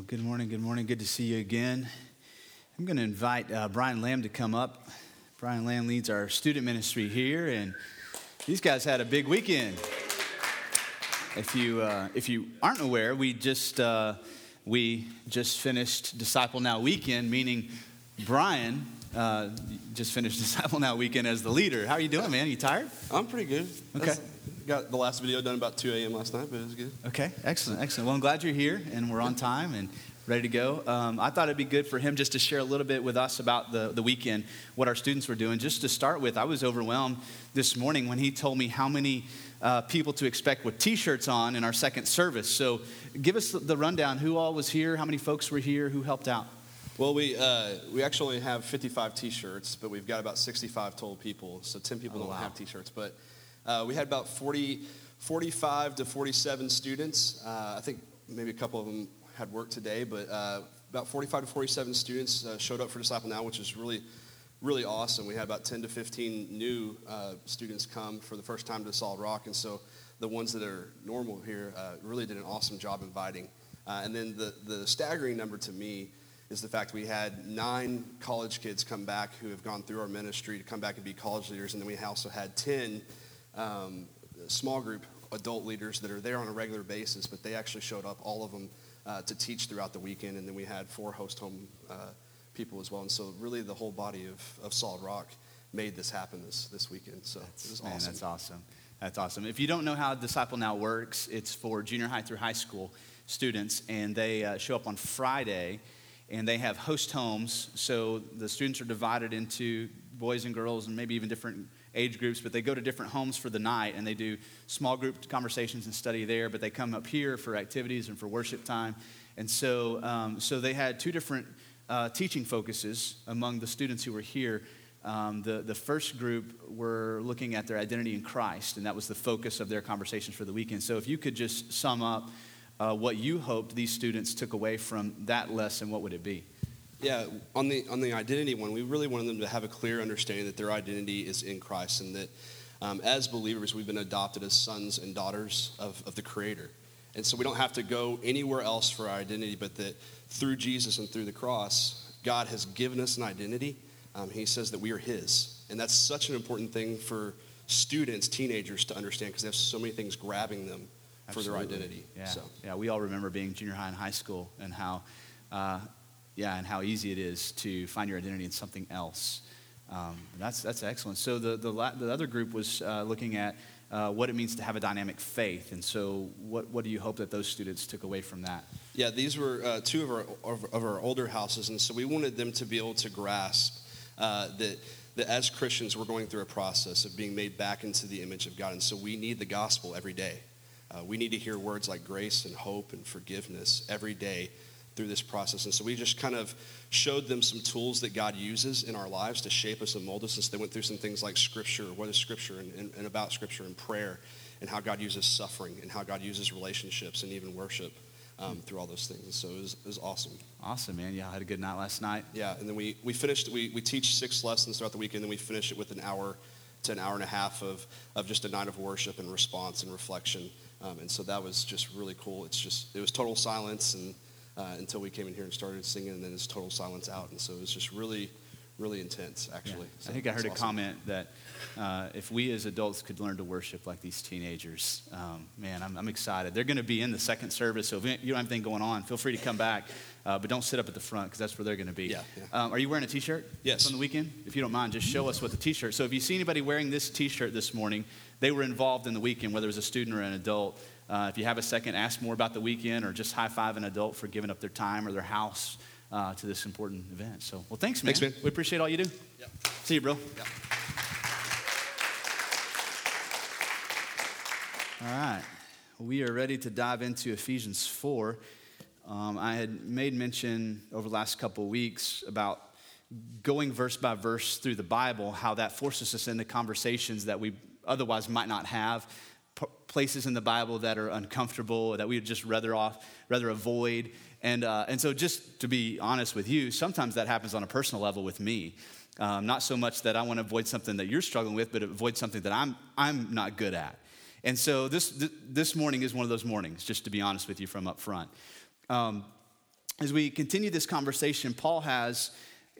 Well, good morning, good morning. Good to see you again. I'm going to invite uh, Brian Lamb to come up. Brian Lamb leads our student ministry here, and these guys had a big weekend. If you, uh, if you aren't aware, we just, uh, we just finished Disciple Now weekend, meaning Brian uh, just finished Disciple Now weekend as the leader. How are you doing, man? You tired? I'm pretty good. Okay. That's- got the last video done about 2 a.m. last night, but it was good. Okay, excellent, excellent. Well, I'm glad you're here and we're on time and ready to go. Um, I thought it'd be good for him just to share a little bit with us about the, the weekend, what our students were doing. Just to start with, I was overwhelmed this morning when he told me how many uh, people to expect with t shirts on in our second service. So give us the rundown who all was here, how many folks were here, who helped out. Well, we, uh, we actually have 55 T-shirts, but we've got about 65 total people. So 10 people Oh, don't wow. have T-shirts, but uh, we had about 40, 45 to 47 students. Uh, I think maybe a couple of them had work today, but uh, about 45 to 47 students uh, showed up for Disciple Now, which is really, really awesome. We had about 10 to 15 new uh, students come for the first time to Solid Rock, and so the ones that are normal here uh, really did an awesome job inviting. And then the, the staggering number to me is the fact we had nine college kids come back who have gone through our ministry to come back and be college leaders, and then we also had 10 um, small group adult leaders that are there on a regular basis, but they actually showed up, all of them, uh, to teach throughout the weekend, and then we had four host home uh, people as well. And so really the whole body of, of Solid Rock made this happen this, this weekend. So it was Man, awesome. that's awesome. That's awesome. If you don't know how Disciple Now works, it's for junior high through high school students, and they uh, show up on Friday, and they have host homes. So the students are divided into boys and girls, and maybe even different age groups, but they go to different homes for the night, and they do small group conversations and study there. But they come up here for activities and for worship time, and so um, so they had two different uh, teaching focuses among the students who were here. Um, the, the first group were looking at their identity in Christ, and that was the focus of their conversations for the weekend. So, if you could just sum up uh, what you hoped these students took away from that lesson, what would it be? Yeah, on the on the identity one, we really wanted them to have a clear understanding that their identity is in Christ, and that um, as believers, we've been adopted as sons and daughters of, of the Creator, and so we don't have to go anywhere else for our identity, but that through Jesus and through the cross, God has given us an identity. Um, he says that we are His, and that's such an important thing for students, teenagers to understand because they have so many things grabbing them for their identity. Yeah, So. yeah. We all remember being junior high and high school, and how, uh, yeah, and how easy it is to find your identity in something else. Um, that's that's excellent. So the the, la- the other group was uh, looking at uh, what it means to have a dynamic faith, and so what what do you hope that those students took away from that? Yeah, these were uh, two of our, of, of our older houses, and so we wanted them to be able to grasp uh, that, that as Christians, we're going through a process of being made back into the image of God, and so we need the gospel every day. Uh, we need to hear words like grace and hope and forgiveness every day through this process. And so we just kind of showed them some tools that God uses in our lives to shape us and mold us. And so they went through some things like Scripture, what is Scripture, and, and, and about Scripture and prayer, and how God uses suffering, and how God uses relationships and even worship um, through all those things. And so it was, it was awesome. Awesome, man. Yeah, I had a good night last night. Yeah, and then we, we finished, we, we teach six lessons throughout the week, and then we finish it with an hour to an hour and a half of, of just a night of worship and response and reflection. Um, and so that was just really cool. It's just, it was total silence and uh, until we came in here and started singing, and then it's total silence out. And so it was just really, really intense, actually. Yeah. So I think I heard it's a comment that uh, if we as adults could learn to worship like these teenagers, um, man, I'm, I'm excited. They're going to be in the second service, so if you don't have anything going on, feel free to come back, uh, but don't sit up at the front because that's where they're going to be. Yeah, yeah. Um, are you wearing a T-shirt? Yes. On the weekend, if you don't mind, just show us what the T-shirt. So if you see anybody wearing this T-shirt this morning, they were involved in the weekend, whether it was a student or an adult. Uh, if you have a second, ask more about the weekend, or just high five an adult for giving up their time or their house uh, to this important event. So, well, thanks, man. Thanks, man. We appreciate all you do. Yeah. See you, bro. Yeah. All right. We are ready to dive into Ephesians 4. Um, I had made mention over the last couple of weeks about going verse by verse through the Bible, how that forces us into conversations that we otherwise might not have, places in the Bible that are uncomfortable, that we would just rather off, rather avoid. And, uh, and so, just to be honest with you, sometimes that happens on a personal level with me. Um, not so much that I want to avoid something that you're struggling with, but avoid something that I'm, I'm not good at. And so this, th- this morning is one of those mornings, just to be honest with you from up front. Um, as we continue this conversation, Paul has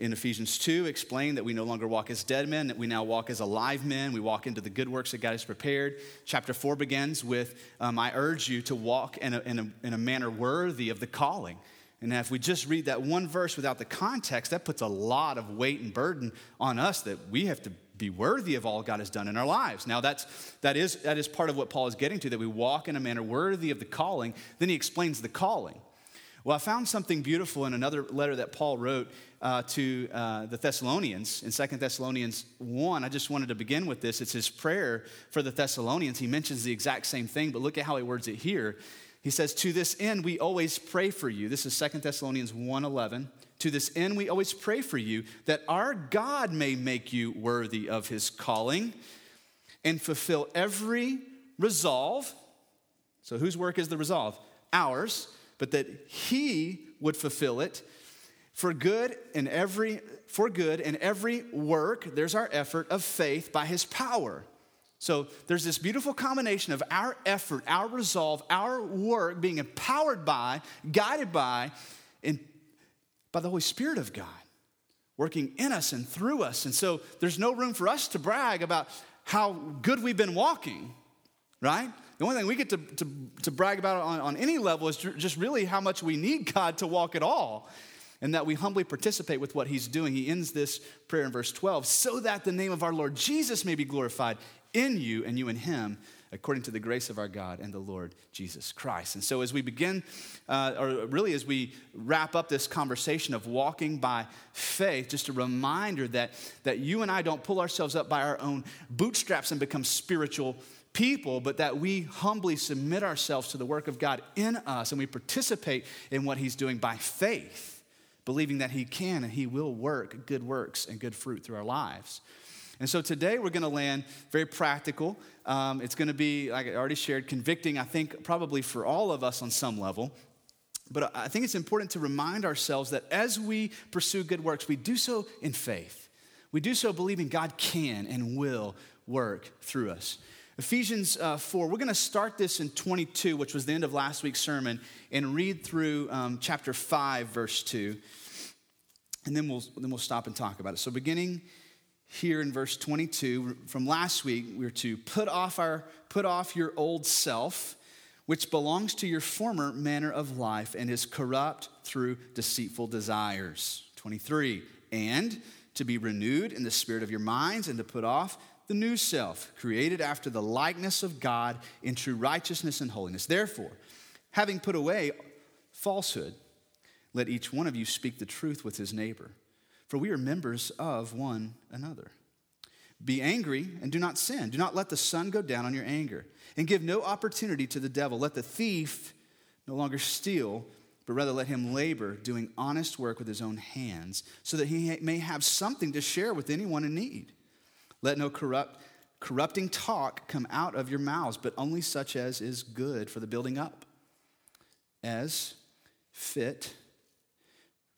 in Ephesians 2 explained that we no longer walk as dead men, that we now walk as alive men. We walk into the good works that God has prepared. Chapter 4 begins with um, I urge you to walk in a, in, a, in a manner worthy of the calling. And if we just read that one verse without the context, that puts a lot of weight and burden on us that we have to be worthy of all God has done in our lives. Now, that's, that, is, that is part of what Paul is getting to, that we walk in a manner worthy of the calling. Then he explains the calling. Well, I found something beautiful in another letter that Paul wrote uh, to uh, the Thessalonians in Second Thessalonians 1. I just wanted to begin with this. It's his prayer for the Thessalonians. He mentions the exact same thing, but look at how he words it here. He says, To this end, we always pray for you. This is Second Thessalonians 1 11. To this end, we always pray for you that our God may make you worthy of his calling and fulfill every resolve. So, whose work is the resolve? Ours but that he would fulfill it for good in every for good in every work there's our effort of faith by his power. So there's this beautiful combination of our effort our resolve our work being empowered by guided by and by the holy spirit of god working in us and through us. And so there's no room for us to brag about how good we've been walking right? The only thing we get to, to, to brag about on, on any level is just really how much we need God to walk at all and that we humbly participate with what he's doing. He ends this prayer in verse 12 so that the name of our Lord Jesus may be glorified in you and you in him, according to the grace of our God and the Lord Jesus Christ. And so, as we begin, uh, or really as we wrap up this conversation of walking by faith, just a reminder that, that you and I don't pull ourselves up by our own bootstraps and become spiritual people, but that we humbly submit ourselves to the work of God in us and we participate in what He's doing by faith, believing that He can and He will work good works and good fruit through our lives. And so today we're going to land very practical. Um, it's going to be, like I already shared, convicting, I think, probably for all of us on some level. But I think it's important to remind ourselves that as we pursue good works, we do so in faith. We do so believing God can and will work through us. Ephesians uh, 4, we're going to start this in 22, which was the end of last week's sermon, and read through um, chapter 5, verse 2. And then we'll, then we'll stop and talk about it. So, beginning here in verse 22, from last week, we are to put off, our, put off your old self, which belongs to your former manner of life and is corrupt through deceitful desires. 23, and to be renewed in the spirit of your minds and to put off the new self, created after the likeness of God in true righteousness and holiness. Therefore, having put away falsehood, let each one of you speak the truth with his neighbor, for we are members of one another. Be angry and do not sin. Do not let the sun go down on your anger, and give no opportunity to the devil. Let the thief no longer steal, but rather let him labor, doing honest work with his own hands, so that he may have something to share with anyone in need. Let no corrupt, corrupting talk come out of your mouths, but only such as is good for the building up, as fit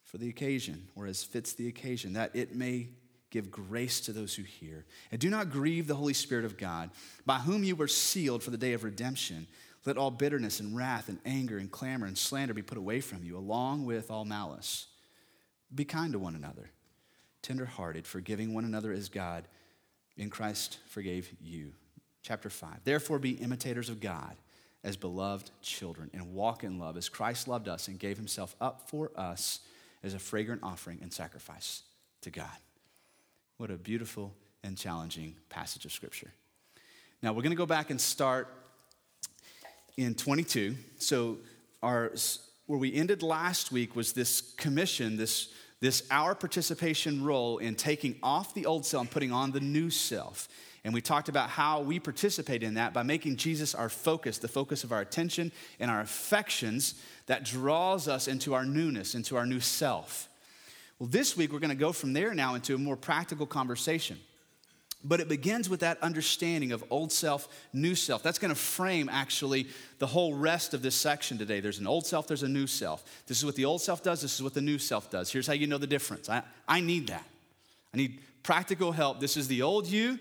for the occasion, or as fits the occasion, that it may give grace to those who hear. And do not grieve the Holy Spirit of God, by whom you were sealed for the day of redemption. Let all bitterness and wrath and anger and clamor and slander be put away from you, along with all malice. Be kind to one another, tenderhearted, forgiving one another as God in Christ forgave you. Chapter 5. Therefore, be imitators of God as beloved children and walk in love as Christ loved us and gave himself up for us as a fragrant offering and sacrifice to God. What a beautiful and challenging passage of Scripture. Now, we're going to go back and start in 22. So, our, where we ended last week was this commission, this this our participation role in taking off the old self and putting on the new self. And we talked about how we participate in that by making Jesus our focus, the focus of our attention and our affections that draws us into our newness, into our new self. Well, this week we're going to go from there now into a more practical conversation. But it begins with that understanding of old self, new self. That's going to frame actually the whole rest of this section today. There's an old self, there's a new self. This is what the old self does, this is what the new self does. Here's how you know the difference. I, I need that. I need practical help. This is the old you,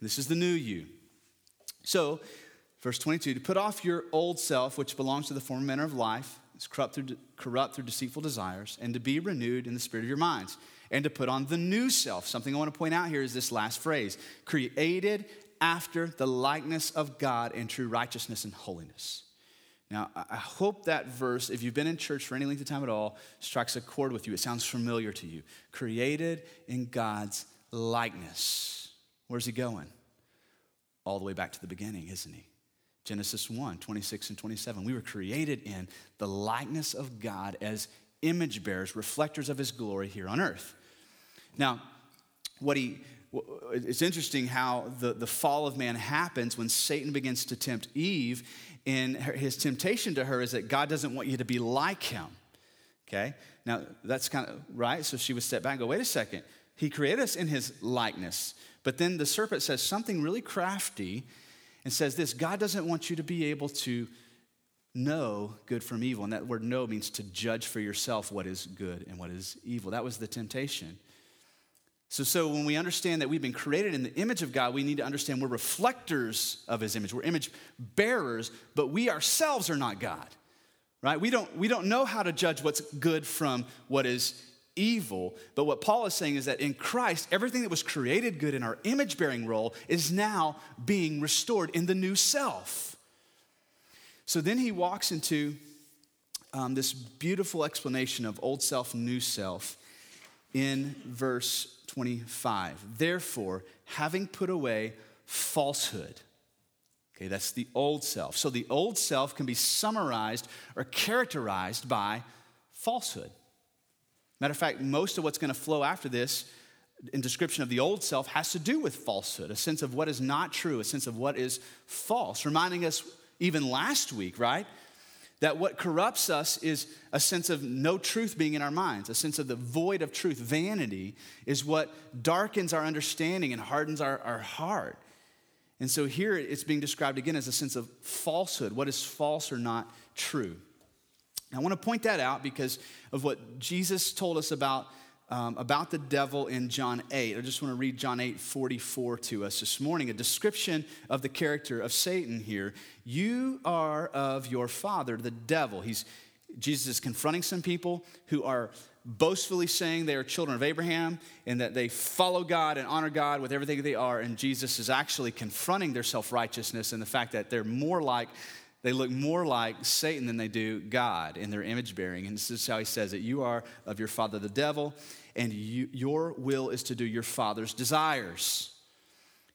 this is the new you. So, verse 22 to put off your old self, which belongs to the former manner of life, It's corrupt through, corrupt through deceitful desires, and to be renewed in the spirit of your minds, and to put on the new self. Something I want to point out here is this last phrase created after the likeness of God in true righteousness and holiness. Now, I hope that verse, if you've been in church for any length of time at all, strikes a chord with you. It sounds familiar to you. Created in God's likeness. Where's he going? All the way back to the beginning, isn't he? Genesis 1 26 and 27. We were created in the likeness of God as image bearers, reflectors of his glory here on earth. Now, what he it's interesting how the, the fall of man happens when Satan begins to tempt Eve, and his temptation to her is that God doesn't want you to be like him. Okay? Now, that's kind of right. So she would step back and go, wait a second. He created us in his likeness. But then the serpent says something really crafty and says this God doesn't want you to be able to know good from evil. And that word know means to judge for yourself what is good and what is evil. That was the temptation. So, so when we understand that we've been created in the image of God, we need to understand we're reflectors of his image. We're image bearers, but we ourselves are not God. Right? We don't, we don't know how to judge what's good from what is evil. But what Paul is saying is that in Christ, everything that was created good in our image bearing role is now being restored in the new self. So then he walks into um, this beautiful explanation of old self, new self in verse 25. Therefore, having put away falsehood. Okay, that's the old self. So the old self can be summarized or characterized by falsehood. Matter of fact, most of what's going to flow after this in description of the old self has to do with falsehood, a sense of what is not true, a sense of what is false, reminding us even last week, right? That what corrupts us is a sense of no truth being in our minds, a sense of the void of truth. Vanity is what darkens our understanding and hardens our, our heart. And so here it's being described again as a sense of falsehood. What is false or not true? I want to point that out because of what Jesus told us about um, about the devil in John 8. I just want to read John 8 44 to us this morning, a description of the character of Satan here. You are of your father, the devil. He's, Jesus is confronting some people who are boastfully saying they are children of Abraham and that they follow God and honor God with everything they are. And Jesus is actually confronting their self righteousness and the fact that they're more like they look more like Satan than they do God in their image bearing. And this is how he says it You are of your father, the devil, and you, your will is to do your father's desires.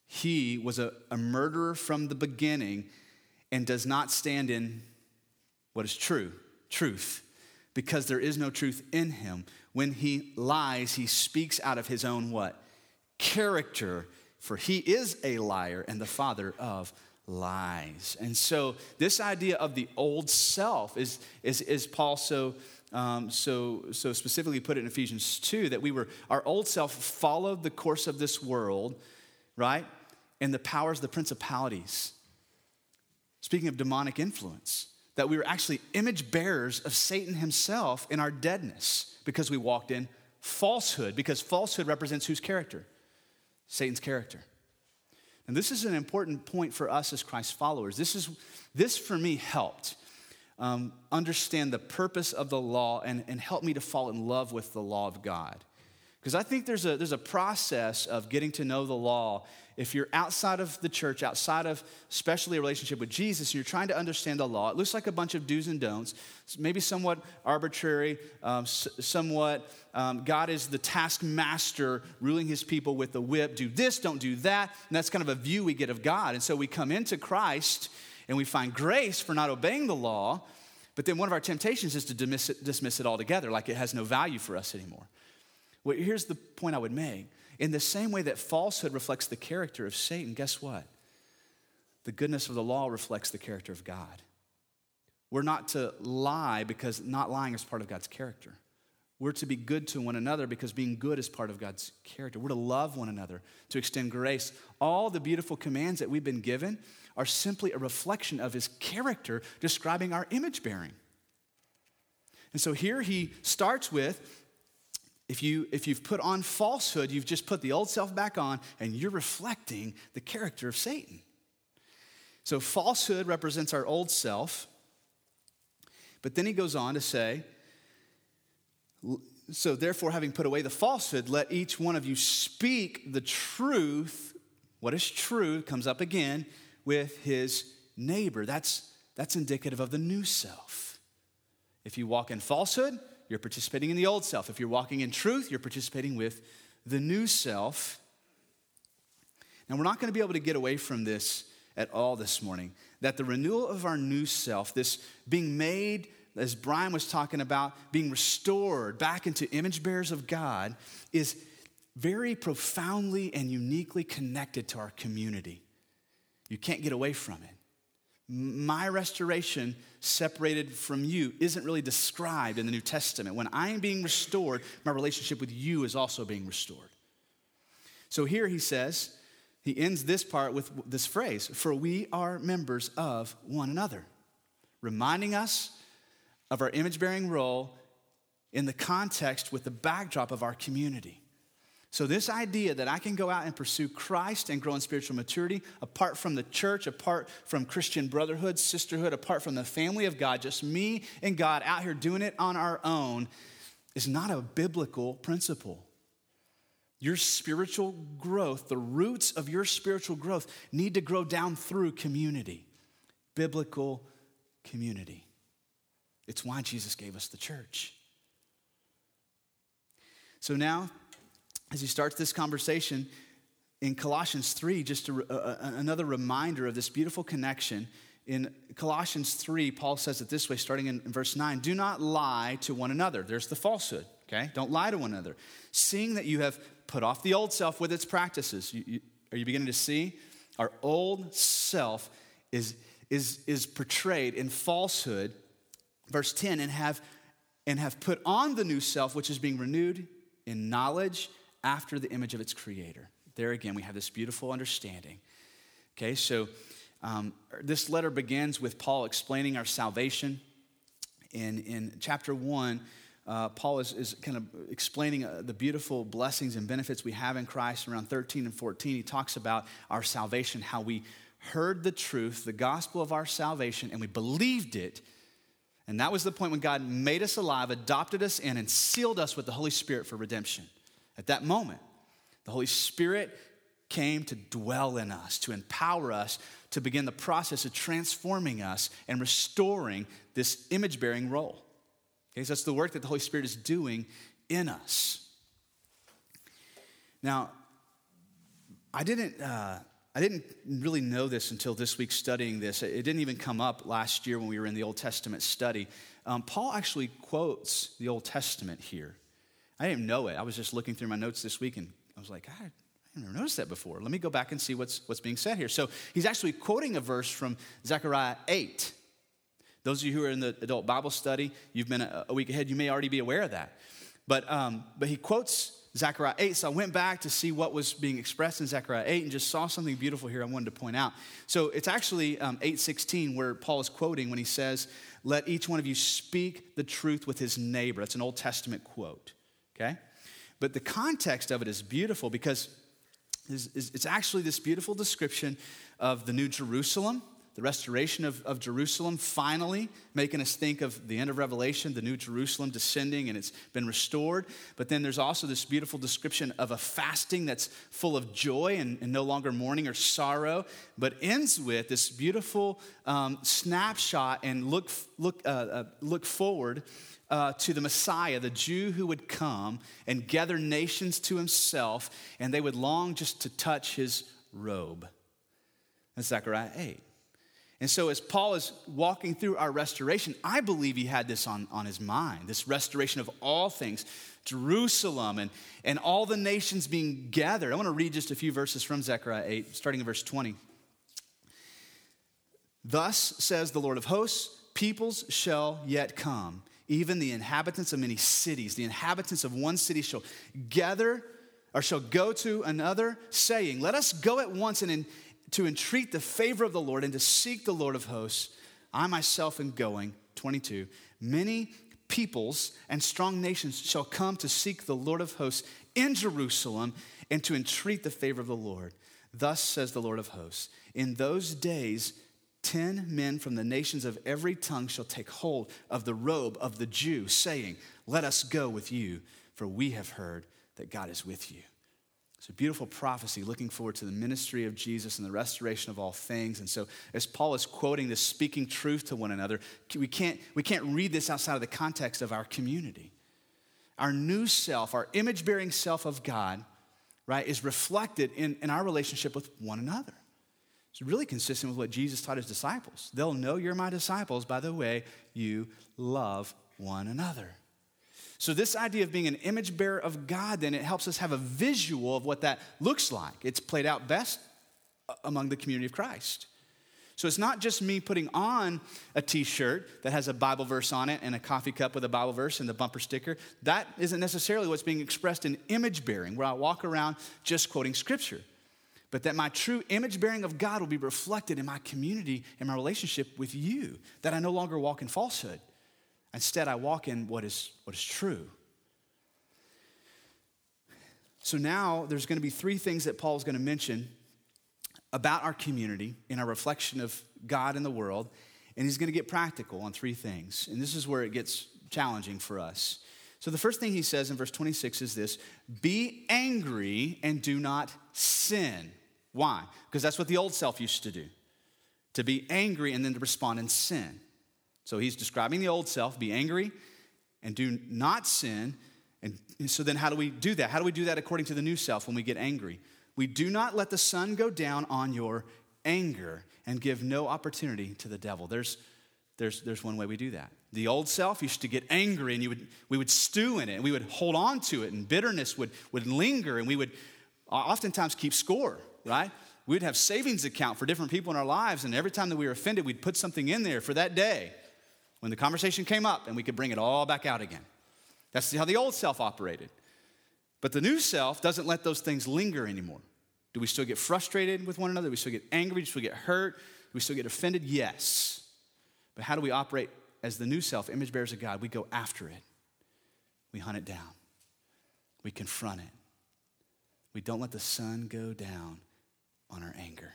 He was a, a murderer from the beginning and does not stand in what is true, truth, because there is no truth in him. When he lies, he speaks out of his own what? Character, for he is a liar and the father of lies. And so, this idea of the old self is, is, is Paul so, um, so, so specifically put it in Ephesians 2 that we were, our old self followed the course of this world, right? And the powers, the principalities. Speaking of demonic influence, that we were actually image bearers of Satan himself in our deadness because we walked in falsehood, because falsehood represents whose character? Satan's character. And this is an important point for us as Christ followers. This, is, this for me, helped um, understand the purpose of the law and, and help me to fall in love with the law of God. Because I think there's a, there's a process of getting to know the law. If you're outside of the church, outside of especially a relationship with Jesus, and you're trying to understand the law, it looks like a bunch of do's and don'ts, maybe somewhat arbitrary, um, somewhat um, God is the taskmaster ruling his people with the whip. Do this, don't do that. And that's kind of a view we get of God. And so we come into Christ and we find grace for not obeying the law, but then one of our temptations is to dismiss it, dismiss it altogether, like it has no value for us anymore. Well, here's the point I would make. In the same way that falsehood reflects the character of Satan, guess what? The goodness of the law reflects the character of God. We're not to lie because not lying is part of God's character. We're to be good to one another because being good is part of God's character. We're to love one another, to extend grace. All the beautiful commands that we've been given are simply a reflection of his character, describing our image bearing. And so here he starts with if, you, if you've put on falsehood, you've just put the old self back on and you're reflecting the character of Satan. So falsehood represents our old self. But then he goes on to say, so therefore, having put away the falsehood, let each one of you speak the truth. What is true comes up again with his neighbor. That's, that's indicative of the new self. If you walk in falsehood, you're participating in the old self. If you're walking in truth, you're participating with the new self. Now, we're not going to be able to get away from this at all this morning. That the renewal of our new self, this being made, as Brian was talking about, being restored back into image bearers of God, is very profoundly and uniquely connected to our community. You can't get away from it. My restoration separated from you isn't really described in the New Testament. When I am being restored, my relationship with you is also being restored. So here he says, he ends this part with this phrase For we are members of one another, reminding us of our image bearing role in the context with the backdrop of our community. So, this idea that I can go out and pursue Christ and grow in spiritual maturity apart from the church, apart from Christian brotherhood, sisterhood, apart from the family of God, just me and God out here doing it on our own, is not a biblical principle. Your spiritual growth, the roots of your spiritual growth, need to grow down through community, biblical community. It's why Jesus gave us the church. So now, as he starts this conversation in Colossians 3, just a, a, another reminder of this beautiful connection. In Colossians 3, Paul says it this way, starting in, in verse 9 Do not lie to one another. There's the falsehood, okay? Don't lie to one another. Seeing that you have put off the old self with its practices. You, you, are you beginning to see? Our old self is, is, is portrayed in falsehood. Verse 10 and have, and have put on the new self, which is being renewed in knowledge after the image of its creator. There again, we have this beautiful understanding. Okay, so um, this letter begins with Paul explaining our salvation. In, in chapter 1, uh, Paul is, is kind of explaining uh, the beautiful blessings and benefits we have in Christ. Around 13 and 14, he talks about our salvation, how we heard the truth, the gospel of our salvation, and we believed it. And that was the point when God made us alive, adopted us in, and sealed us with the Holy Spirit for redemption. At that moment, the Holy Spirit came to dwell in us, to empower us to begin the process of transforming us and restoring this image bearing role. Okay, so that's the work that the Holy Spirit is doing in us. Now, I didn't, uh, I didn't really know this until this week studying this. It didn't even come up last year when we were in the Old Testament study. Um, Paul actually quotes the Old Testament here. I didn't know it. I was just looking through my notes this week and I was like, I, I never noticed that before. Let me go back and see what's, what's being said here. So he's actually quoting a verse from Zechariah 8. Those of you who are in the adult Bible study, you've been a, week ahead, you may already be aware of that. But, um, but he quotes Zechariah 8. So I went back to see what was being expressed in Zechariah 8 and just saw something beautiful here I wanted to point out. So it's actually um, 8.16 where Paul is quoting when he says, let each one of you speak the truth with his neighbor. That's an Old Testament quote, okay? But the context of it is beautiful because it's actually this beautiful description of the New Jerusalem – the restoration of, of Jerusalem, finally making us think of the end of Revelation, the new Jerusalem descending and it's been restored. But then there's also this beautiful description of a fasting that's full of joy and, and no longer mourning or sorrow, but ends with this beautiful um, snapshot and look, look, uh, uh, look forward uh, to the Messiah, the Jew who would come and gather nations to himself, and they would long just to touch his robe. That's Zechariah 8. And so, as Paul is walking through our restoration, I believe he had this on, on his mind this restoration of all things, Jerusalem and, and all the nations being gathered. I want to read just a few verses from Zechariah 8, starting in verse 20. Thus says the Lord of hosts, peoples shall yet come, even the inhabitants of many cities. The inhabitants of one city shall gather or shall go to another, saying, Let us go at once and, to entreat the favor of the Lord and to seek the Lord of hosts. I myself am going, 22. Many peoples and strong nations shall come to seek the Lord of hosts in Jerusalem and to entreat the favor of the Lord. Thus says the Lord of hosts In those days, ten men from the nations of every tongue shall take hold of the robe of the Jew, saying, Let us go with you, for we have heard that God is with you. It's a beautiful prophecy looking forward to the ministry of Jesus and the restoration of all things. And so, as Paul is quoting this, speaking truth to one another, we can't, we can't read this outside of the context of our community. Our new self, our image bearing self of God, right, is reflected in, in our relationship with one another. It's really consistent with what Jesus taught his disciples. They'll know you're my disciples by the way you love one another. So, this idea of being an image bearer of God, then it helps us have a visual of what that looks like. It's played out best among the community of Christ. So, it's not just me putting on a t shirt that has a Bible verse on it and a coffee cup with a Bible verse and the bumper sticker. That isn't necessarily what's being expressed in image bearing, where I walk around just quoting scripture. But that my true image bearing of God will be reflected in my community and my relationship with you, that I no longer walk in falsehood Instead, I walk in what is, what is true. So now there's going to be three things that Paul is going to mention about our community in our reflection of God in the world. And he's going to get practical on three things. And this is where it gets challenging for us. So the first thing he says in verse 26 is this Be angry and do not sin. Why? Because that's what the old self used to do to be angry and then to respond in sin. So he's describing the old self be angry and do not sin. And, so then, how do we do that? How do we do that according to the new self when we get angry? We do not let the sun go down on your anger and give no opportunity to the devil. There's, there's, there's one way we do that. The old self used to get angry and you would, we would stew in it and we would hold on to it and bitterness would, would linger and we would oftentimes keep score, right? We'd have savings account for different people in our lives and every time that we were offended, we'd put something in there for that day when the conversation came up and we could bring it all back out again. That's how the old self operated. But the new self doesn't let those things linger anymore. Do we still get frustrated with one another? Do we still get angry? Do we still get hurt? Do we still get offended? Yes. But how do we operate as the new self, image bearers of God? We go after it, we hunt it down, we confront it. We don't let the sun go down on our anger.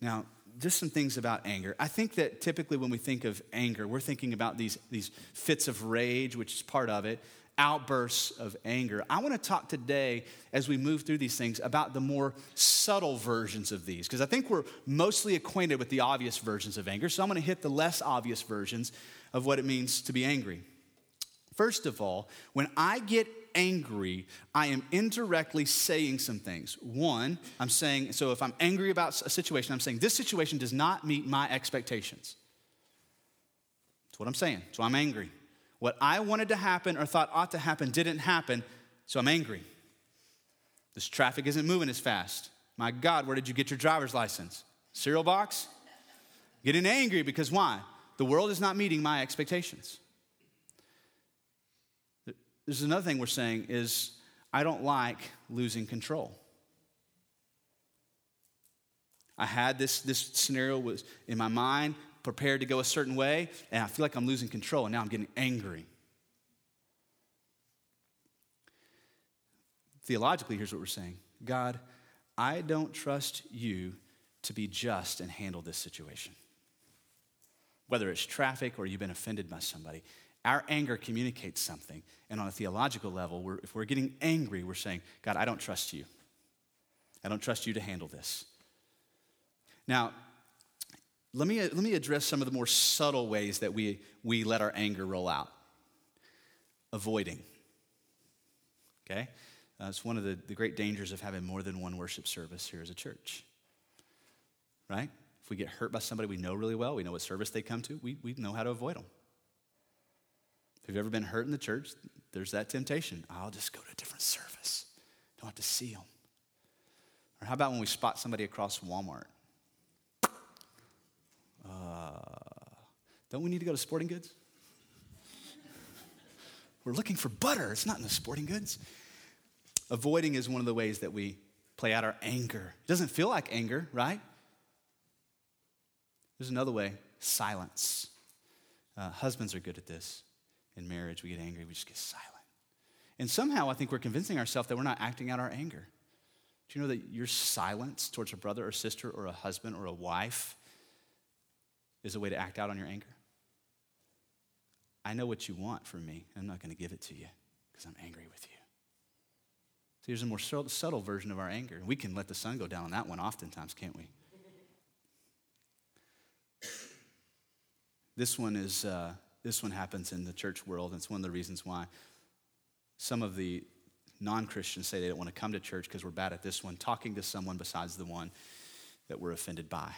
Now, just some things about anger. I think that typically when we think of anger, we're thinking about these, these fits of rage, which is part of it, outbursts of anger. I want to talk today, as we move through these things, about the more subtle versions of these, because I think we're mostly acquainted with the obvious versions of anger. So I'm going to hit the less obvious versions of what it means to be angry. First of all, when I get angry, I am indirectly saying some things. One, I'm saying, so if I'm angry about a situation, I'm saying, this situation does not meet my expectations. That's what I'm saying. So I'm angry. What I wanted to happen or thought ought to happen didn't happen, so I'm angry. This traffic isn't moving as fast. My God, where did you get your driver's license? Cereal box? Getting angry because why? The world is not meeting my expectations. There's another thing we're saying is I don't like losing control. I had this, this scenario was in my mind, prepared to go a certain way, and I feel like I'm losing control, and now I'm getting angry. Theologically, here's what we're saying God, I don't trust you to be just and handle this situation. Whether it's traffic or you've been offended by somebody, our anger communicates something. And on a theological level, we're, if we're getting angry, we're saying, God, I don't trust you. I don't trust you to handle this. Now, let me, let me address some of the more subtle ways that we, we let our anger roll out. Avoiding. Okay? Uh, it's one of the, the great dangers of having more than one worship service here as a church. Right? If we get hurt by somebody we know really well, we know what service they come to, we, we know how to avoid them. If you've ever been hurt in the church, there's that temptation. I'll just go to a different service. Don't have to see them. Or how about when we spot somebody across Walmart? Uh, don't we need to go to sporting goods? We're looking for butter. It's not in the sporting goods. Avoiding is one of the ways that we play out our anger. It doesn't feel like anger, right? There's another way silence. Uh, husbands are good at this in marriage, we get angry, we just get silent. And somehow I think we're convincing ourselves that we're not acting out our anger. Do you know that your silence towards a brother or sister or a husband or a wife is a way to act out on your anger? I know what you want from me, I'm not going to give it to you because I'm angry with you. So here's a more subtle version of our anger. We can let the sun go down on that one oftentimes, can't we? This one is uh, this one happens in the church world, and it's one of the reasons why some of the non-Christians say they don't want to come to church because we're bad at this one, talking to someone besides the one that we're offended by.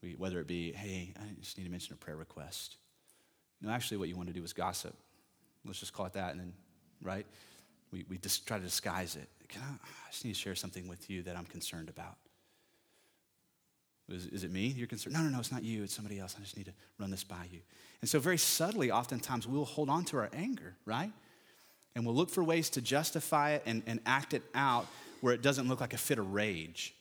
We, whether it be, hey, I just need to mention a prayer request. No, actually, what you want to do is gossip. Let's just call it that, and then, right? We, we just try to disguise it. Can I, I just need to share something with you that I'm concerned about. Is, is, it me you're concerned? No, no, no, it's not you. It's somebody else. I just need to run this by you. And so, very subtly, oftentimes, we'll hold on to our anger, right? And we'll look for ways to justify it and, and act it out where it doesn't look like a fit of rage.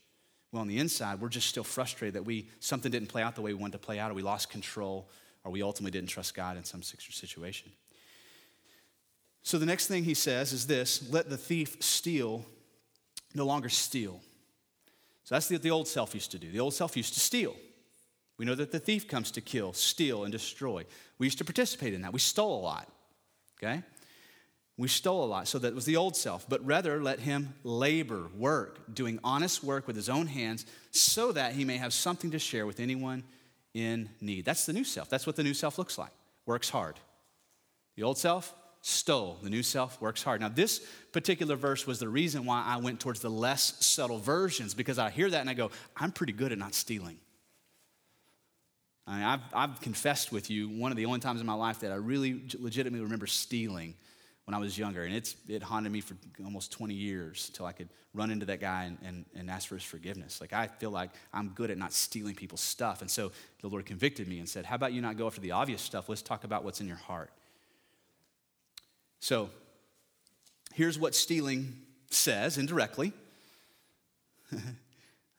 Well, on the inside, we're just still frustrated that we something didn't play out the way we wanted to play out, or we lost control, or we ultimately didn't trust God in some situation. So the next thing he says is this let the thief steal, no longer steal. So that's what the old self used to do. The old self used to steal. We know that the thief comes to kill, steal, and destroy. We used to participate in that. We stole a lot, okay? We stole a lot, so that was the old self. But rather, let him labor, work, doing honest work with his own hands, so that he may have something to share with anyone in need. That's the new self. That's what the new self looks like. Works hard. The old self, stole. The new self works hard. Now, this particular verse was the reason why I went towards the less subtle versions because I hear that and I go, I'm pretty good at not stealing. I mean, I've, I've confessed with you one of the only times in my life that I really legitimately remember stealing when I was younger. And it's, it haunted me for almost 20 years until I could run into that guy and, and, and ask for his forgiveness. Like, I feel like I'm good at not stealing people's stuff. And so the Lord convicted me and said, How about you not go after the obvious stuff? Let's talk about what's in your heart. So, here's what stealing says indirectly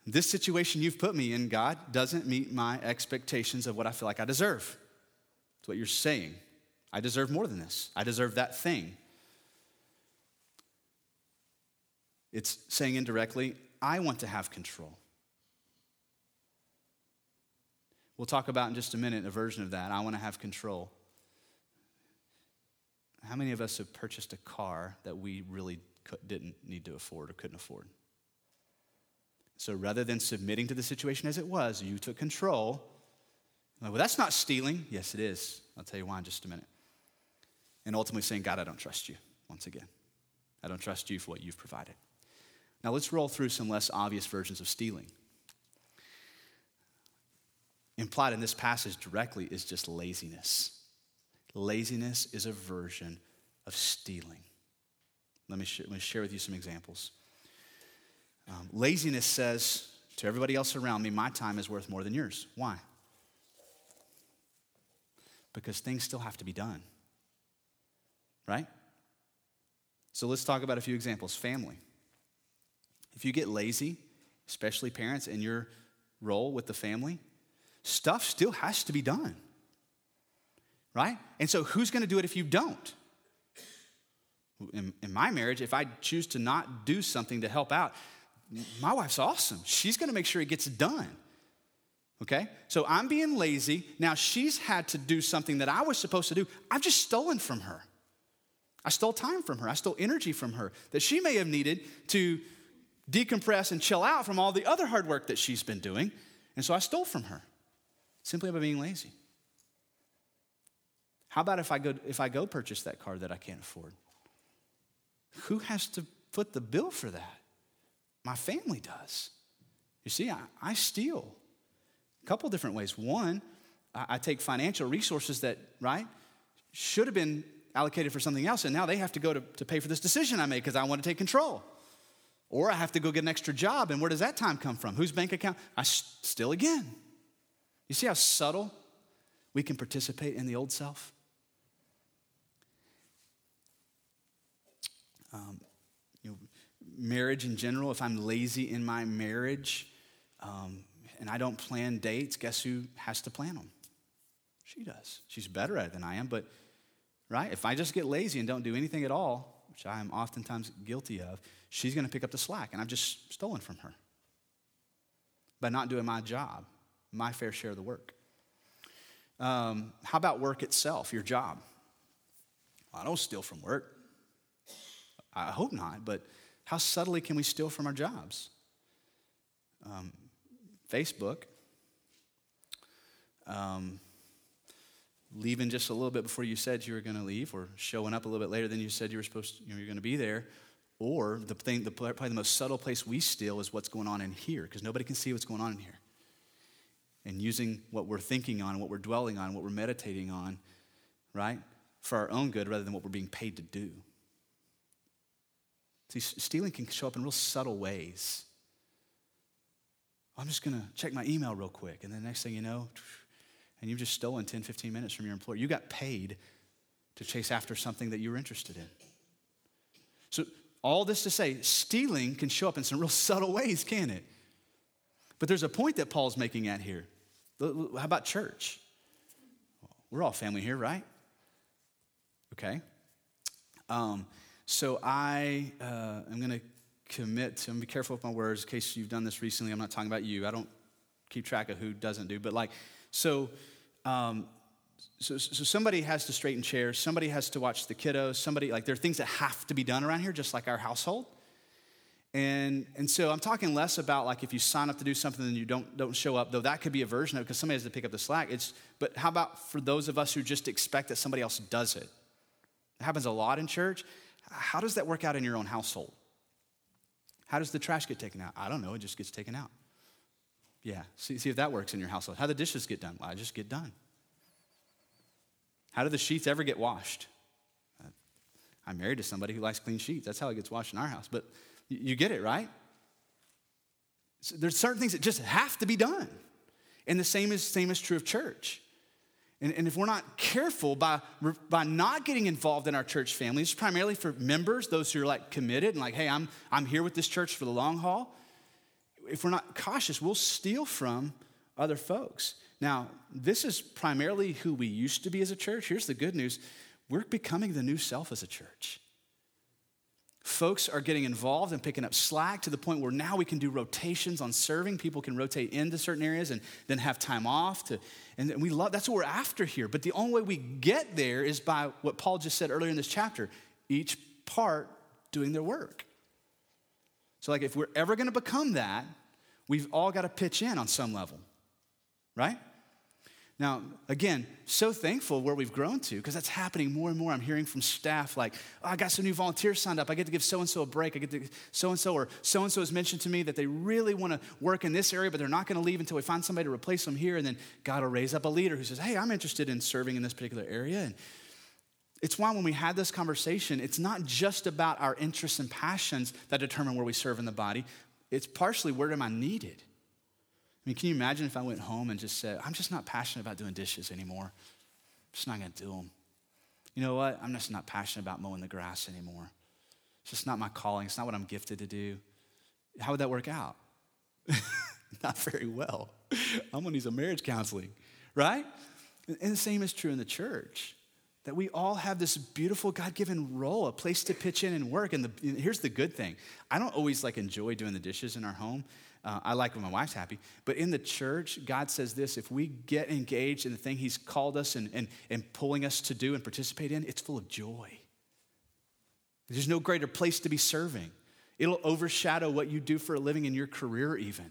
This situation you've put me in, God, doesn't meet my expectations of what I feel like I deserve. That's what you're saying. I deserve more than this, I deserve that thing. It's saying indirectly, I want to have control. We'll talk about in just a minute a version of that. I want to have control. How many of us have purchased a car that we really didn't need to afford or couldn't afford? So rather than submitting to the situation as it was, you took control. Like, well, that's not stealing. Yes, it is. I'll tell you why in just a minute. And ultimately saying, God, I don't trust you once again. I don't trust you for what you've provided. Now let's roll through some less obvious versions of stealing. Implied in this passage directly is just laziness. Laziness is a version of stealing. Let me, sh- let me share with you some examples. Um, laziness says to everybody else around me, my time is worth more than yours. Why? Because things still have to be done. Right? So let's talk about a few examples. Family. If you get lazy, especially parents in your role with the family, stuff still has to be done right? And so, who's going to do it if you don't? In, in, my marriage, if I choose to not do something to help out, my wife's awesome. She's going to make sure it gets done. Okay? So I'm being lazy. Now she's had to do something that I was supposed to do. I've just stolen from her. I stole time from her. I stole energy from her that she may have needed to decompress and chill out from all the other hard work that she's been doing. And so I stole from her simply by being lazy. How about if I go, if I go purchase that car that I can't afford? Who has to foot the bill for that? My family does. You see, I, I steal a couple different ways. One, I, I take financial resources that, right, should have been allocated for something else, and now they have to go to, to pay for this decision I made because I want to take control. Or I have to go get an extra job, and where does that time come from? Whose bank account? I steal again. You see how subtle we can participate in the old self? Um, you know, marriage in general, if I'm lazy in my marriage um, and I don't plan dates, guess who has to plan them? She does. She's better at it than I am, but right? If I just get lazy and don't do anything at all, which I am oftentimes guilty of, she's going to pick up the slack, and I've just stolen from her by not doing my job. my fair share of the work. Um, how about work itself, your job? I don't steal from work. I hope not, but how subtly can we steal from our jobs? Um, Facebook, um, leaving just a little bit before you said you were going to leave, or showing up a little bit later than you said you were supposed to, you you're going to be there, or the thing, the, probably the most subtle place we steal is what's going on in here, because nobody can see what's going on in here. And using what we're thinking on, what we're dwelling on, what we're meditating on, right, for our own good rather than what we're being paid to do. See, stealing can show up in real subtle ways. I'm just going to check my email real quick. And the next thing you know, and you've just stolen 10, 15 minutes from your employer. You got paid to chase after something that you were interested in. So, all this to say, stealing can show up in some real subtle ways, can it? But there's a point that Paul's making at here. How about church? We're all family here, right? Okay. Um, so I uh, am going to commit to, and be careful with my words in case you've done this recently. I'm not talking about you. I don't keep track of who doesn't do, but like, so, um, so, so somebody has to straighten chairs, somebody has to watch the kiddos, somebody, like, there are things that have to be done around here, just like our household. And, and so I'm talking less about like if you sign up to do something and you don't, don't show up, though that could be a version of it because somebody has to pick up the slack. It's, but how about for those of us who just expect that somebody else does it? It happens a lot in church. How does that work out in your own household? How does the trash get taken out? I don't know, it just gets taken out. Yeah, see, see if that works in your household. How the dishes get done? Well, I just get done. How do the sheets ever get washed? Uh, I'm married to somebody who likes clean sheets. That's how it gets washed in our house. But you get it, right? So there's certain things that just have to be done. And the same is, same is true of church. And, and if we're not careful by, by not getting involved in our church family, it's primarily for members, those who are like committed and like, hey, I'm, I'm here with this church for the long haul. If we're not cautious, we'll steal from other folks. Now, this is primarily who we used to be as a church. Here's the good news we're becoming the new self as a church. Folks are getting involved and picking up slack to the point where now we can do rotations on serving. People can rotate into certain areas and then have time off. To, and we love that's what we're after here. But the only way we get there is by what Paul just said earlier in this chapter each part doing their work. So, like, if we're ever going to become that, we've all got to pitch in on some level, right? Now, again, so thankful where we've grown to because that's happening more and more. I'm hearing from staff like, oh, I got some new volunteers signed up. I get to give so and so a break. I get to so and so, or so and so has mentioned to me that they really want to work in this area, but they're not going to leave until we find somebody to replace them here. And then God will raise up a leader who says, Hey, I'm interested in serving in this particular area. And it's why when we had this conversation, it's not just about our interests and passions that determine where we serve in the body, it's partially where am I needed. I mean, can you imagine if I went home and just said, I'm just not passionate about doing dishes anymore? I'm just not going to do them. You know what? I'm just not passionate about mowing the grass anymore. It's just not my calling. It's not what I'm gifted to do. How would that work out? not very well. I'm going to need some marriage counseling, right? And the same is true in the church. That we all have this beautiful God given role, a place to pitch in and work. And, the, and here's the good thing I don't always like enjoy doing the dishes in our home. Uh, I like when my wife's happy. But in the church, God says this if we get engaged in the thing He's called us and, and, and pulling us to do and participate in, it's full of joy. There's no greater place to be serving. It'll overshadow what you do for a living in your career, even.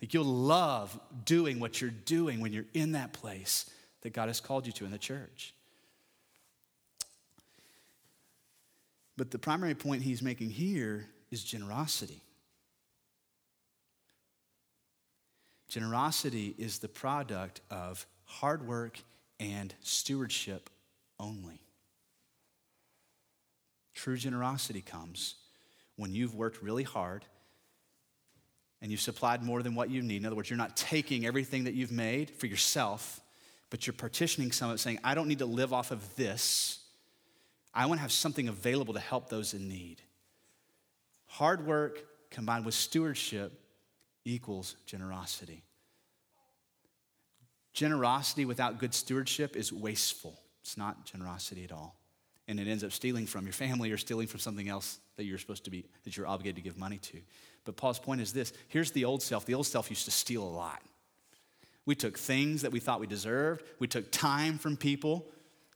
Like you'll love doing what you're doing when you're in that place that God has called you to in the church. But the primary point he's making here is generosity. Generosity is the product of hard work and stewardship only. True generosity comes when you've worked really hard and you've supplied more than what you need. In other words, you're not taking everything that you've made for yourself, but you're partitioning some of it, saying, I don't need to live off of this. I want to have something available to help those in need. Hard work combined with stewardship equals generosity. Generosity without good stewardship is wasteful. It's not generosity at all. And it ends up stealing from your family or stealing from something else that you're supposed to be, that you're obligated to give money to. But Paul's point is this here's the old self. The old self used to steal a lot. We took things that we thought we deserved. We took time from people.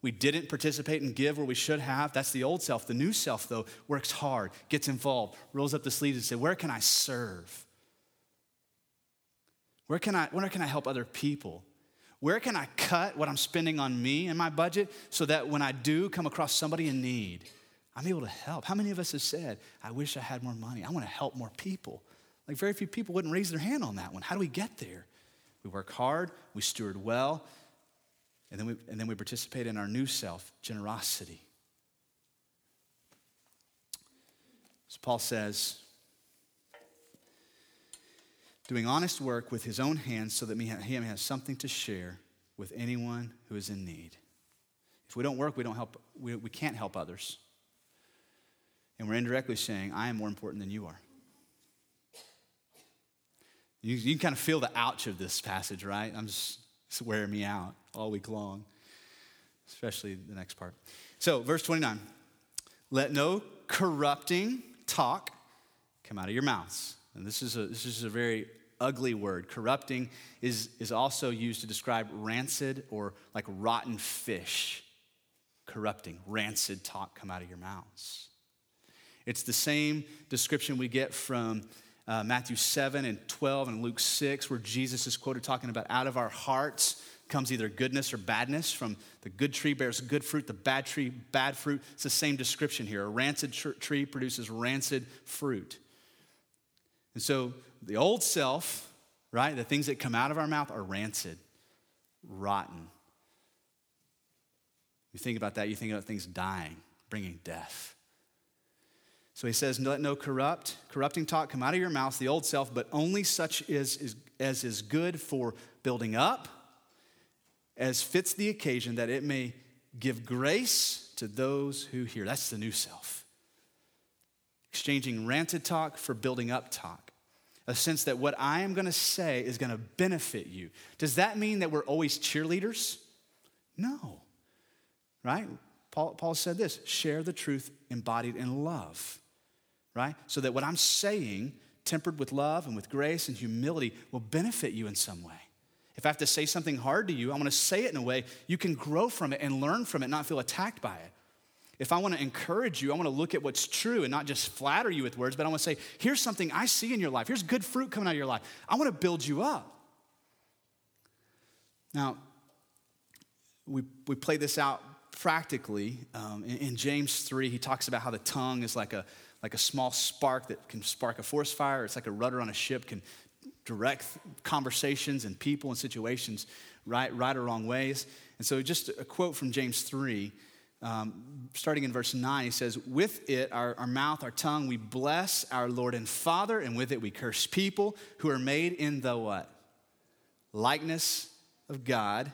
We didn't participate and give where we should have. That's the old self. The new self, though, works hard, gets involved, rolls up the sleeves and says, Where can I serve? Where can I, where can I help other people? Where can I cut what I'm spending on me and my budget so that when I do come across somebody in need, I'm able to help? How many of us have said, I wish I had more money? I want to help more people. Like, very few people wouldn't raise their hand on that one. How do we get there? We work hard, we steward well, and then we, and then we participate in our new self, generosity. So Paul says, doing honest work with his own hands so that he has something to share with anyone who is in need. If we don't work, we, don't help, we, we can't help others. And we're indirectly saying, I am more important than you are. You, you can kind of feel the ouch of this passage, right? I'm just, it's wearing me out all week long, especially the next part. So, verse 29 let no corrupting talk come out of your mouths. And this is a, this is a very ugly word. Corrupting is, is also used to describe rancid or like rotten fish. Corrupting, rancid talk come out of your mouths. It's the same description we get from uh, Matthew 7 and 12 and Luke 6, where Jesus is quoted talking about out of our hearts comes either goodness or badness. From the good tree bears good fruit, the bad tree, bad fruit. It's the same description here. A rancid tree produces rancid fruit. And so the old self, right, the things that come out of our mouth are rancid, rotten. You think about that, you think about things dying, bringing death. So he says, Let no corrupt, corrupting talk come out of your mouth, the old self, but only such is, is, as is good for building up, as fits the occasion, that it may give grace to those who hear. That's the new self. Exchanging ranted talk for building up talk. A sense that what I am going to say is going to benefit you. Does that mean that we're always cheerleaders? No. Right? Paul, Paul said this share the truth embodied in love right? So that what I'm saying, tempered with love and with grace and humility, will benefit you in some way. If I have to say something hard to you, I want to say it in a way you can grow from it and learn from it, not feel attacked by it. If I want to encourage you, I want to look at what's true and not just flatter you with words, but I want to say, here's something I see in your life. Here's good fruit coming out of your life. I want to build you up. Now, we, we play this out practically. Um, in, in James 3, he talks about how the tongue is like a, like a small spark that can spark a forest fire. It's like a rudder on a ship, can direct conversations and people and situations right, right or wrong ways. And so, just a quote from James 3, um, starting in verse 9, he says, With it, our, our mouth, our tongue, we bless our Lord and Father, and with it we curse people who are made in the what? Likeness of God.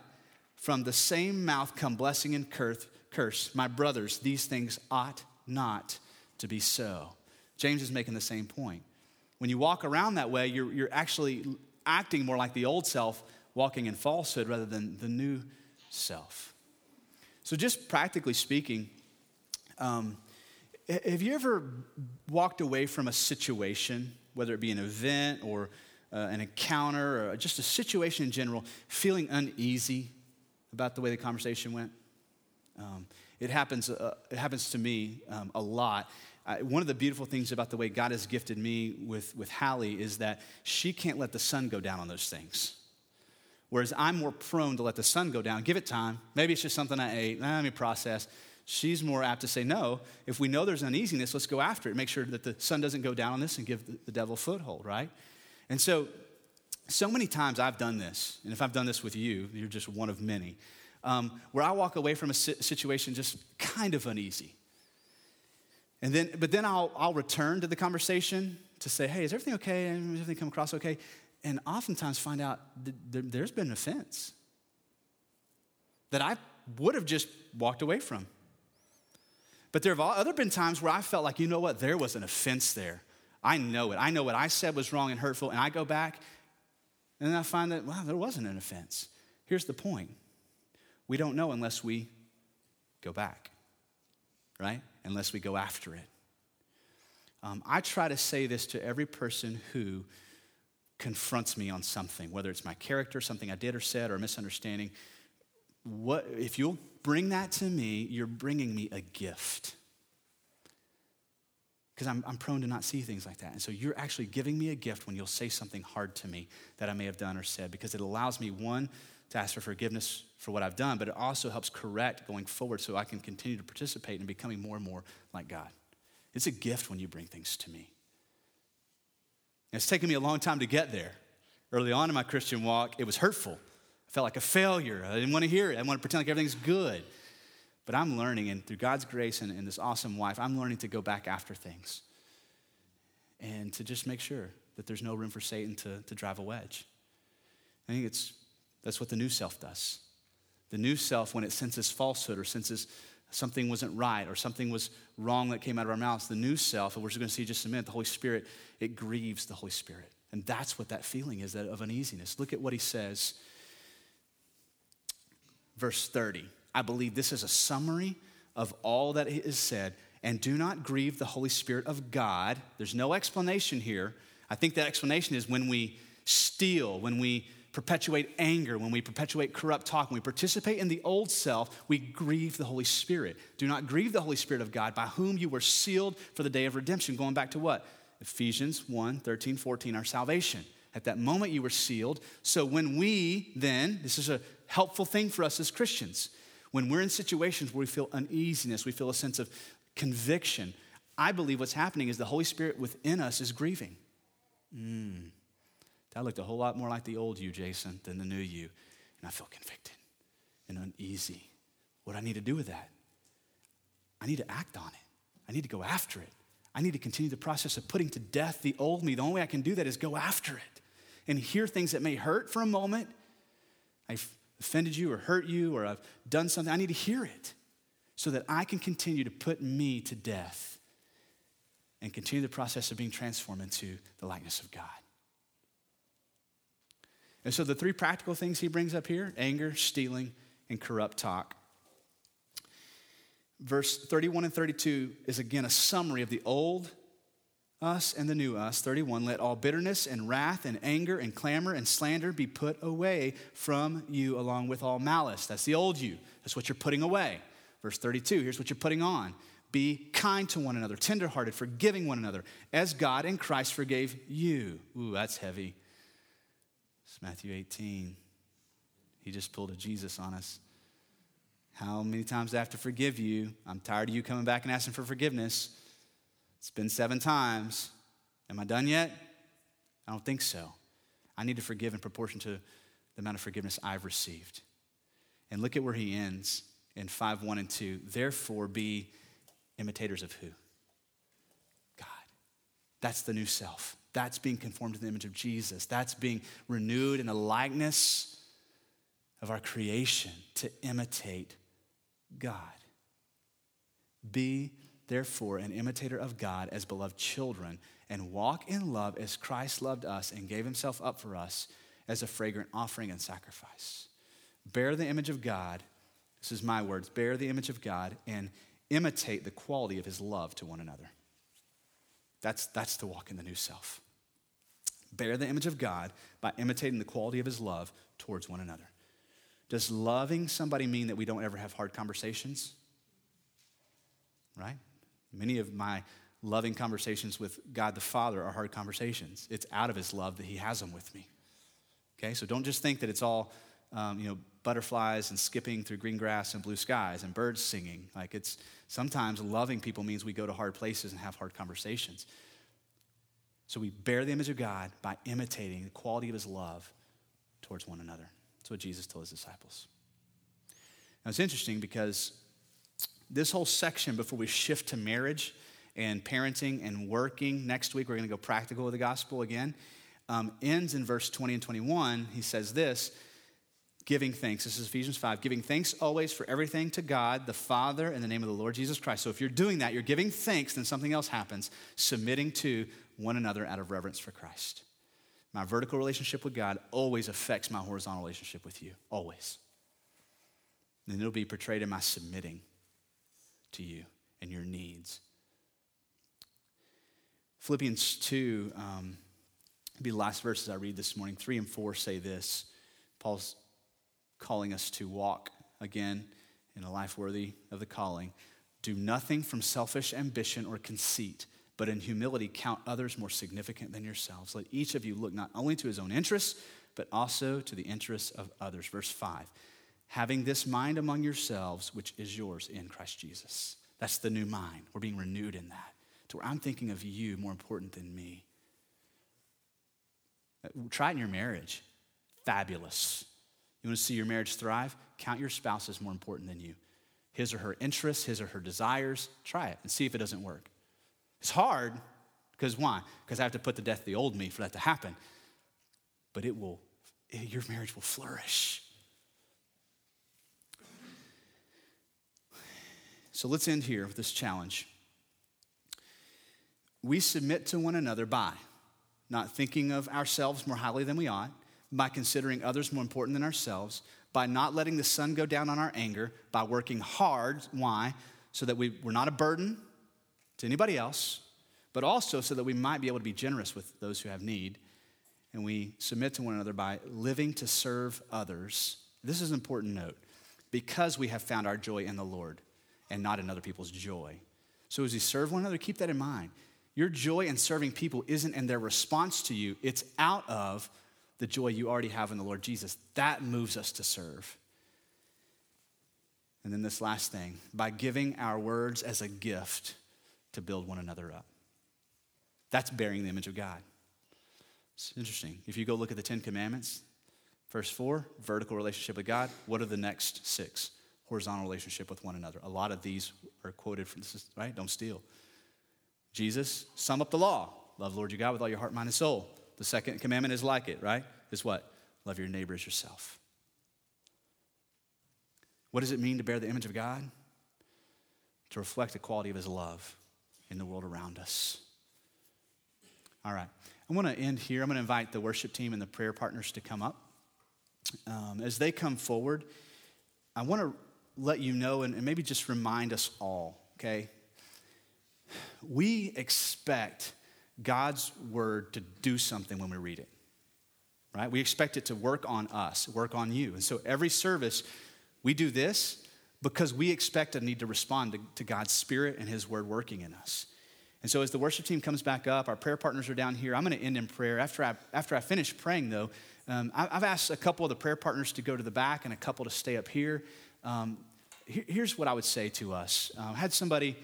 From the same mouth come blessing and curse. curse. My brothers, these things ought not to be so. James is making the same point. When you walk around that way, you're, you're actually acting more like the old self, walking in falsehood rather than the new self. So, just practically speaking, um, have you ever walked away from a situation, whether it be an event or uh, an encounter or just a situation in general, feeling uneasy about the way the conversation went? Um, it happens, uh, it happens to me um, a lot one of the beautiful things about the way God has gifted me with, with Hallie is that she can't let the sun go down on those things. Whereas I'm more prone to let the sun go down, give it time. Maybe it's just something I ate, let me process. She's more apt to say, no, if we know there's uneasiness, let's go after it. Make sure that the sun doesn't go down on this and give the, the devil a foothold, right? And so, so many times I've done this, and if I've done this with you, you're just one of many, um, where I walk away from a situation just kind of uneasy. And then, but then I'll, I'll return to the conversation to say, hey, is everything okay? Is everything come across okay? And oftentimes find out that there's been an offense that I would have just walked away from. But there have other been times where I felt like, you know what, there was an offense there. I know it. I know what I said was wrong and hurtful, and I go back and then I find that, wow, there wasn't an offense. Here's the point we don't know unless we go back, right? unless we go after it. Um, I try to say this to every person who confronts me on something, whether it's my character, something I did or said, or a misunderstanding, what, if you'll bring that to me, you're bringing me a gift. Because I'm, I'm prone to not see things like that. And so you're actually giving me a gift when you'll say something hard to me that I may have done or said, because it allows me, one, to ask for forgiveness for what I've done, but it also helps correct going forward so I can continue to participate in becoming more and more like God. It's a gift when you bring things to me. It's taken me a long time to get there. Early on in my Christian walk, it was hurtful. I felt like a failure. I didn't want to hear it. I want to pretend like everything's good. But I'm learning, and through God's grace and, and this awesome wife, I'm learning to go back after things and to just make sure that there's no room for Satan to, to drive a wedge. I think it's that's what the new self does. The new self, when it senses falsehood or senses something wasn't right or something was wrong that came out of our mouths, the new self, and we're just going to see just a minute, the Holy Spirit, it grieves the Holy Spirit. And that's what that feeling is that of uneasiness. Look at what he says. Verse 30. I believe this is a summary of all that is said. And do not grieve the Holy Spirit of God. There's no explanation here. I think that explanation is when we steal, when we perpetuate anger, when we perpetuate corrupt talk, when we participate in the old self, we grieve the Holy Spirit. Do not grieve the Holy Spirit of God, by whom you were sealed for the day of redemption. Going back to what? Ephesians 1 13, 14, our salvation. At that moment, you were sealed. So when we then, this is a helpful thing for us as Christians, when we're in situations where we feel uneasiness, we feel a sense of conviction, I believe what's happening is the Holy Spirit within us is grieving. Mm. That looked a whole lot more like the old you, Jason, than the new you. And I feel convicted and uneasy. What do I need to do with that? I need to act on it. I need to go after it. I need to continue the process of putting to death the old me. The only way I can do that is go after it and hear things that may hurt for a moment. I've offended you or hurt you or I've done something. I need to hear it so that I can continue to put me to death and continue the process of being transformed into the likeness of God. And so the three practical things he brings up here anger, stealing, and corrupt talk. Verse 31 and 32 is again a summary of the old us and the new us. 31 Let all bitterness and wrath and anger and clamor and slander be put away from you along with all malice. That's the old you. That's what you're putting away. Verse 32 Here's what you're putting on. Be kind to one another, tenderhearted, forgiving one another, as God in Christ forgave you. Ooh, that's heavy. Matthew 18. He just pulled a Jesus on us. How many times do I have to forgive you? I'm tired of you coming back and asking for forgiveness. It's been seven times. Am I done yet? I don't think so. I need to forgive in proportion to the amount of forgiveness I've received. And look at where he ends in 5 1 and 2. Therefore, be imitators of who? God. That's the new self. That's being conformed to the image of Jesus. That's being renewed in the likeness of our creation to imitate God. Be, therefore, an imitator of God as beloved children and walk in love as Christ loved us and gave himself up for us as a fragrant offering and sacrifice. Bear the image of God. This is my words. Bear the image of God and imitate the quality of his love to one another. That's, that's to walk in the new self. Bear the image of God by imitating the quality of his love towards one another. Does loving somebody mean that we don't ever have hard conversations? Right? Many of my loving conversations with God the Father are hard conversations. It's out of his love that he has them with me. Okay, so don't just think that it's all, um, you know, butterflies and skipping through green grass and blue skies and birds singing. Like it's sometimes loving people means we go to hard places and have hard conversations. So we bear the image of God by imitating the quality of his love towards one another. That's what Jesus told his disciples. Now it's interesting because this whole section before we shift to marriage and parenting and working, next week we're going to go practical with the gospel again, um, ends in verse 20 and 21. He says this giving thanks. This is Ephesians 5. Giving thanks always for everything to God, the Father, in the name of the Lord Jesus Christ. So if you're doing that, you're giving thanks, then something else happens. Submitting to one another out of reverence for Christ. My vertical relationship with God always affects my horizontal relationship with you. Always. And it'll be portrayed in my submitting to you and your needs. Philippians 2. Um, be the last verses I read this morning. Three and four say this. Paul's calling us to walk again in a life worthy of the calling. Do nothing from selfish ambition or conceit, but in humility count others more significant than yourselves. Let each of you look not only to his own interests, but also to the interests of others. Verse 5 Having this mind among yourselves, which is yours in Christ Jesus. That's the new mind. We're being renewed in that, to where I'm thinking of you more important than me. Try it in your marriage. Fabulous. You want to see your marriage thrive? Count your spouse as more important than you. His or her interests, his or her desires. Try it and see if it doesn't work. It's hard because why? Because I have to put to death the old me for that to happen. But it will, your marriage will flourish. So let's end here with this challenge. We submit to one another by not thinking of ourselves more highly than we ought, by considering others more important than ourselves, by not letting the sun go down on our anger, by working hard. Why? So that we, we're not a burden to anybody else, but also so that we might be able to be generous with those who have need. And we submit to one another by living to serve others. This is an important note because we have found our joy in the Lord and not in other people's joy. So as we serve one another, keep that in mind. Your joy in serving people isn't in their response to you, it's out of the joy you already have in the Lord Jesus. That moves us to serve. And then this last thing by giving our words as a gift to build one another up. That's bearing the image of God. It's interesting. If you go look at the Ten Commandments, verse four, vertical relationship with God, what are the next six? Horizontal relationship with one another. A lot of these are quoted from this, right? Don't steal. Jesus, sum up the law. Love Lord your God with all your heart, mind, and soul. The second commandment is like it, right? Is what? Love your neighbor as yourself. What does it mean to bear the image of God? To reflect the quality of his love in the world around us. All right. I want to end here. I'm going to invite the worship team and the prayer partners to come up. Um, as they come forward, I want to let you know and, and maybe just remind us all, okay? We expect God's word to do something when we read it, right? We expect it to work on us, work on you. And so every service, we do this because we expect and need to respond to, to God's spirit and his word working in us. And so as the worship team comes back up, our prayer partners are down here. I'm going to end in prayer. After I, after I finish praying, though, um, I, have asked a couple of the prayer partners to go to the back and a couple to stay up here. Um, here here's what I would say to us. Uh, had somebody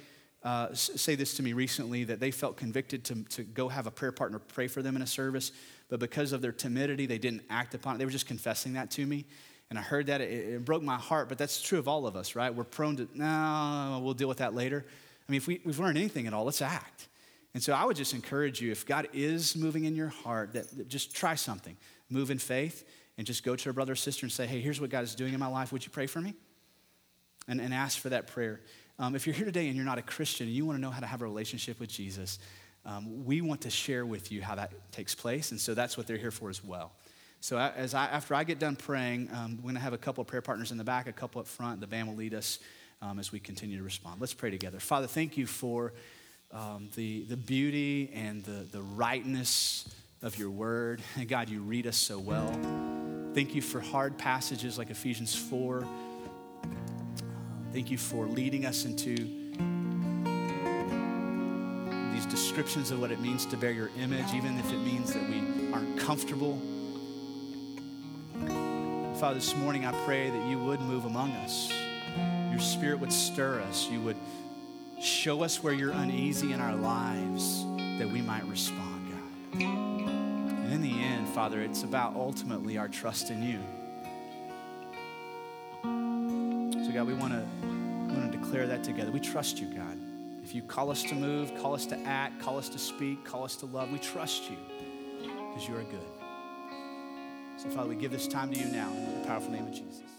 uh, say this to me recently that they felt convicted to, to go have a prayer partner pray for them in a service, but because of their timidity, they didn't act upon it. They were just confessing that to me. And I heard that, it, it broke my heart, but that's true of all of us, right? We're prone to, no, we'll deal with that later. I mean, if we, we've learned anything at all, let's act. And so I would just encourage you, if God is moving in your heart, that, that just try something. Move in faith and just go to a brother or sister and say, hey, here's what God is doing in my life. Would you pray for me? And, and ask for that prayer. Um, if you're here today and you're not a Christian and you want to know how to have a relationship with Jesus, um, we want to share with you how that takes place. And so that's what they're here for as well. So as I, after I get done praying, um, we're going to have a couple of prayer partners in the back, a couple up front. The band will lead us um, as we continue to respond. Let's pray together. Father, thank you for um, the, the beauty and the, the rightness of your word. God, you read us so well. Thank you for hard passages like Ephesians 4 Thank you for leading us into these descriptions of what it means to bear your image, even if it means that we aren't comfortable. Father, this morning I pray that you would move among us. Your spirit would stir us. You would show us where you're uneasy in our lives that we might respond, God. And in the end, Father, it's about ultimately our trust in you. God, we want to want to declare that together. We trust you, God. If you call us to move, call us to act, call us to speak, call us to love, we trust you because you are good. So, Father, we give this time to you now in the powerful name of Jesus.